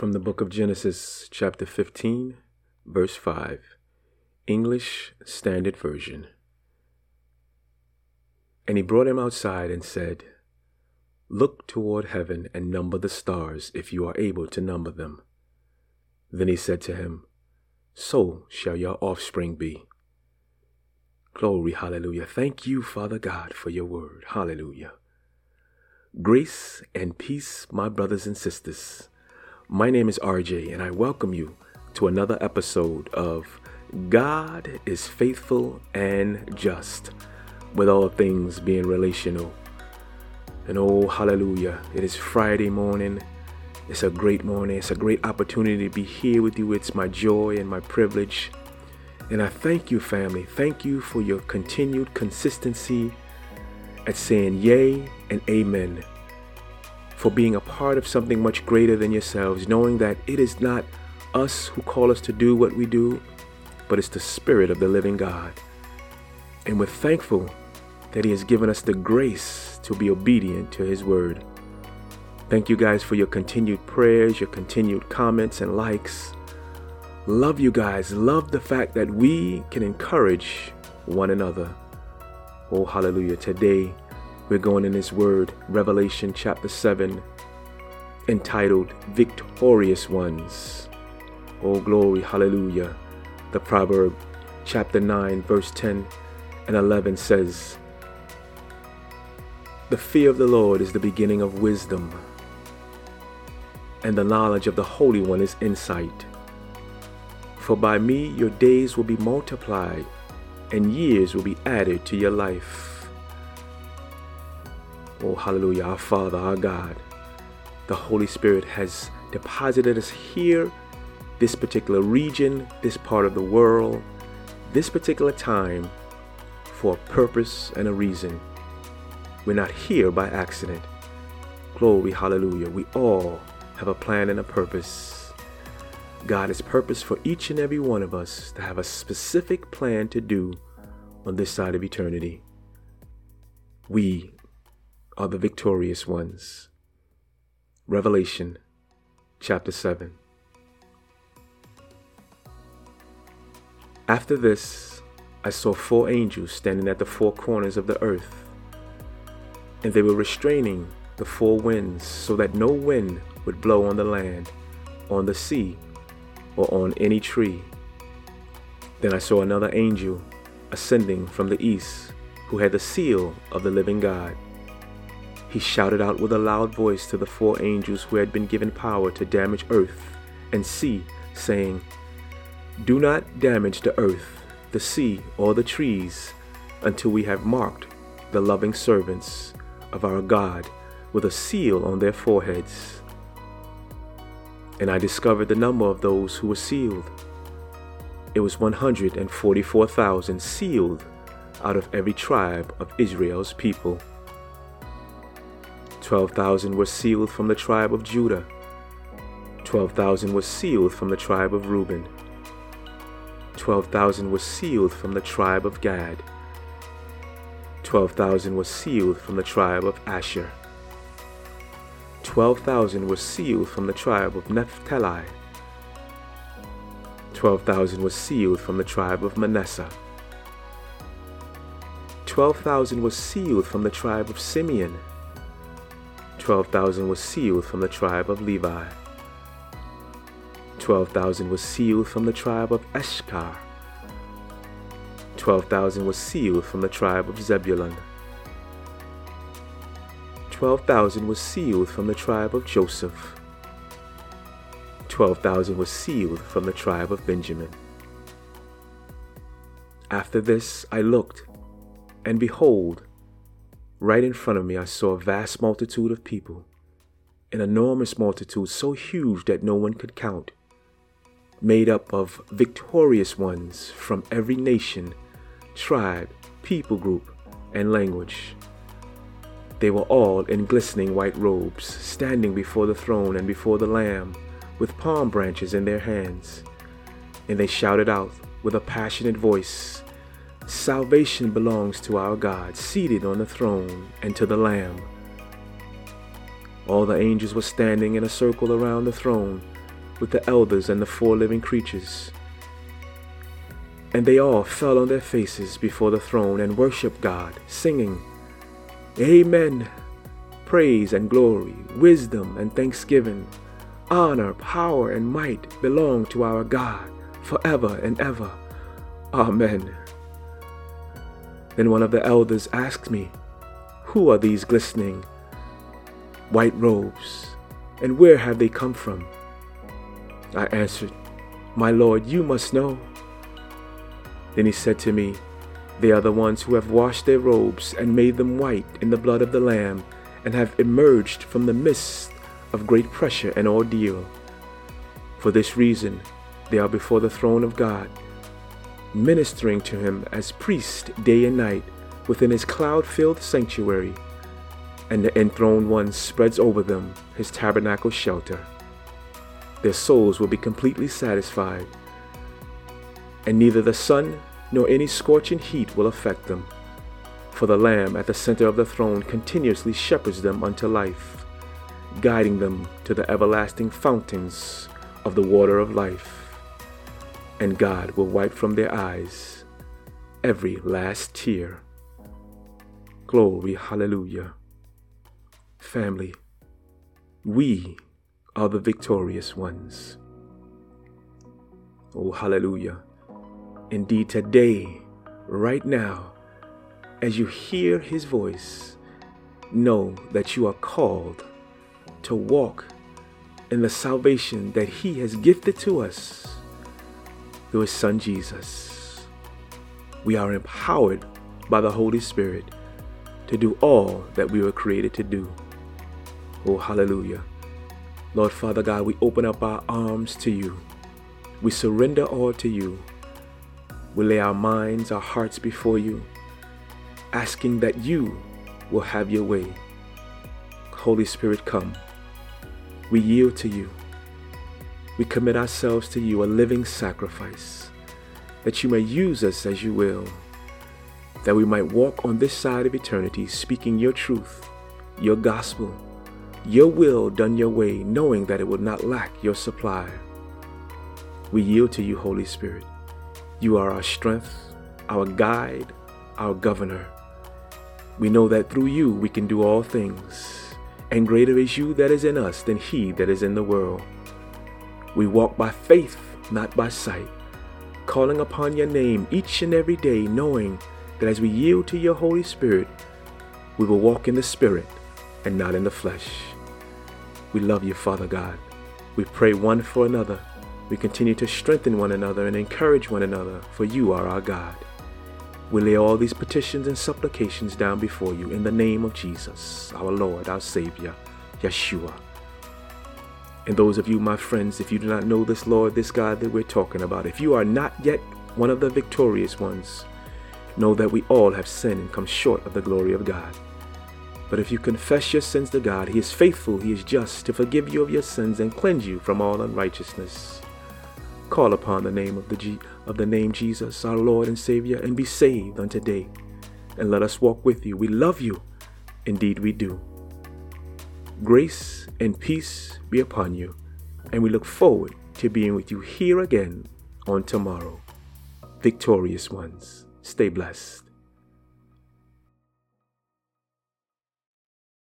From the book of Genesis, chapter 15, verse 5, English Standard Version. And he brought him outside and said, Look toward heaven and number the stars, if you are able to number them. Then he said to him, So shall your offspring be. Glory, hallelujah. Thank you, Father God, for your word. Hallelujah. Grace and peace, my brothers and sisters. My name is RJ, and I welcome you to another episode of God is Faithful and Just, with all things being relational. And oh, hallelujah, it is Friday morning. It's a great morning. It's a great opportunity to be here with you. It's my joy and my privilege. And I thank you, family. Thank you for your continued consistency at saying yay and amen for being a part of something much greater than yourselves, knowing that it is not us who call us to do what we do, but it's the Spirit of the living God. And we're thankful that He has given us the grace to be obedient to His word. Thank you guys for your continued prayers, your continued comments and likes. Love you guys. Love the fact that we can encourage one another. Oh, hallelujah. Today, we're going in His Word, Revelation chapter 7, entitled Victorious Ones. Oh, glory, hallelujah. The proverb, chapter 9, verse 10 and 11 says, The fear of the Lord is the beginning of wisdom, and the knowledge of the Holy One is insight. For by me your days will be multiplied, and years will be added to your life. Oh, hallelujah, our Father, our God. The Holy Spirit has deposited us here, this particular region, this part of the world, this particular time for a purpose and a reason. We're not here by accident. Glory, hallelujah. We all have a plan and a purpose. God has purpose for each and every one of us to have a specific plan to do on this side of eternity. We are the victorious ones. Revelation chapter 7. After this, I saw four angels standing at the four corners of the earth, and they were restraining the four winds so that no wind would blow on the land, on the sea, or on any tree. Then I saw another angel ascending from the east, who had the seal of the living God. He shouted out with a loud voice to the four angels who had been given power to damage earth and sea, saying, Do not damage the earth, the sea, or the trees until we have marked the loving servants of our God with a seal on their foreheads. And I discovered the number of those who were sealed. It was 144,000 sealed out of every tribe of Israel's people. 12,000 were sealed from the tribe of Judah. 12,000 were sealed from the tribe of Reuben. 12,000 were sealed from the tribe of Gad. 12,000 were sealed from the tribe of Asher. 12,000 were sealed from the tribe of Naphtali. 12,000 were sealed from the tribe of Manasseh. 12,000 were sealed from the tribe of Simeon. 12,000 was sealed from the tribe of Levi. 12,000 was sealed from the tribe of Issachar. 12,000 was sealed from the tribe of Zebulun. 12,000 was sealed from the tribe of Joseph. 12,000 was sealed from the tribe of Benjamin. After this I looked, and behold, Right in front of me, I saw a vast multitude of people, an enormous multitude so huge that no one could count, made up of victorious ones from every nation, tribe, people group, and language. They were all in glistening white robes, standing before the throne and before the Lamb, with palm branches in their hands. And they shouted out with a passionate voice Salvation belongs to our God, seated on the throne, and to the Lamb. All the angels were standing in a circle around the throne, with the elders and the four living creatures. And they all fell on their faces before the throne and worshiped God, singing, Amen. Praise and glory, wisdom and thanksgiving, honor, power, and might belong to our God forever and ever. Amen. Then one of the elders asked me, Who are these glistening white robes, and where have they come from? I answered, My Lord, you must know. Then he said to me, They are the ones who have washed their robes and made them white in the blood of the Lamb, and have emerged from the midst of great pressure and ordeal. For this reason, they are before the throne of God, ministering to him as priest day and night within his cloud filled sanctuary, and the enthroned one spreads over them his tabernacle shelter their souls will be completely satisfied, and neither the sun nor any scorching heat will affect them. For the Lamb at the center of the throne continuously shepherds them unto life, guiding them to the everlasting fountains of the water of life. And God will wipe from their eyes every last tear. Glory, hallelujah. Family, we are the victorious ones. Oh, hallelujah. Indeed, today, right now, as you hear his voice, know that you are called to walk in the salvation that he has gifted to us through his son Jesus. We are empowered by the Holy Spirit to do all that we were created to do. Oh, hallelujah. Lord Father God, we open up our arms to you. We surrender all to you. We lay our minds, our hearts before you, asking that you will have your way. Holy Spirit, come. We yield to you. We commit ourselves to you, a living sacrifice, that you may use us as you will, that we might walk on this side of eternity speaking your truth, your gospel your will done your way, knowing that it will not lack your supply. We yield to you, Holy Spirit. You are our strength, our guide, our governor. We know that through you we can do all things, and greater is you that is in us than he that is in the world. We walk by faith, not by sight, calling upon your name each and every day, knowing that as we yield to your Holy Spirit, we will walk in the Spirit and not in the flesh. We love you, Father God. We pray one for another. We continue to strengthen one another and encourage one another, for you are our God. We lay all these petitions and supplications down before you in the name of Jesus, our Lord, our Savior, Yeshua. And those of you, my friends, if you do not know this Lord, this God that we're talking about, if you are not yet one of the victorious ones, know that we all have sinned and come short of the glory of God. But if you confess your sins to God, He is faithful, He is just to forgive you of your sins and cleanse you from all unrighteousness. Call upon the name of the, G- of the name Jesus, our Lord and Savior, and be saved on today. And let us walk with you. We love you. Indeed, we do. Grace and peace be upon you, and we look forward to being with you here again on tomorrow. Victorious ones, stay blessed.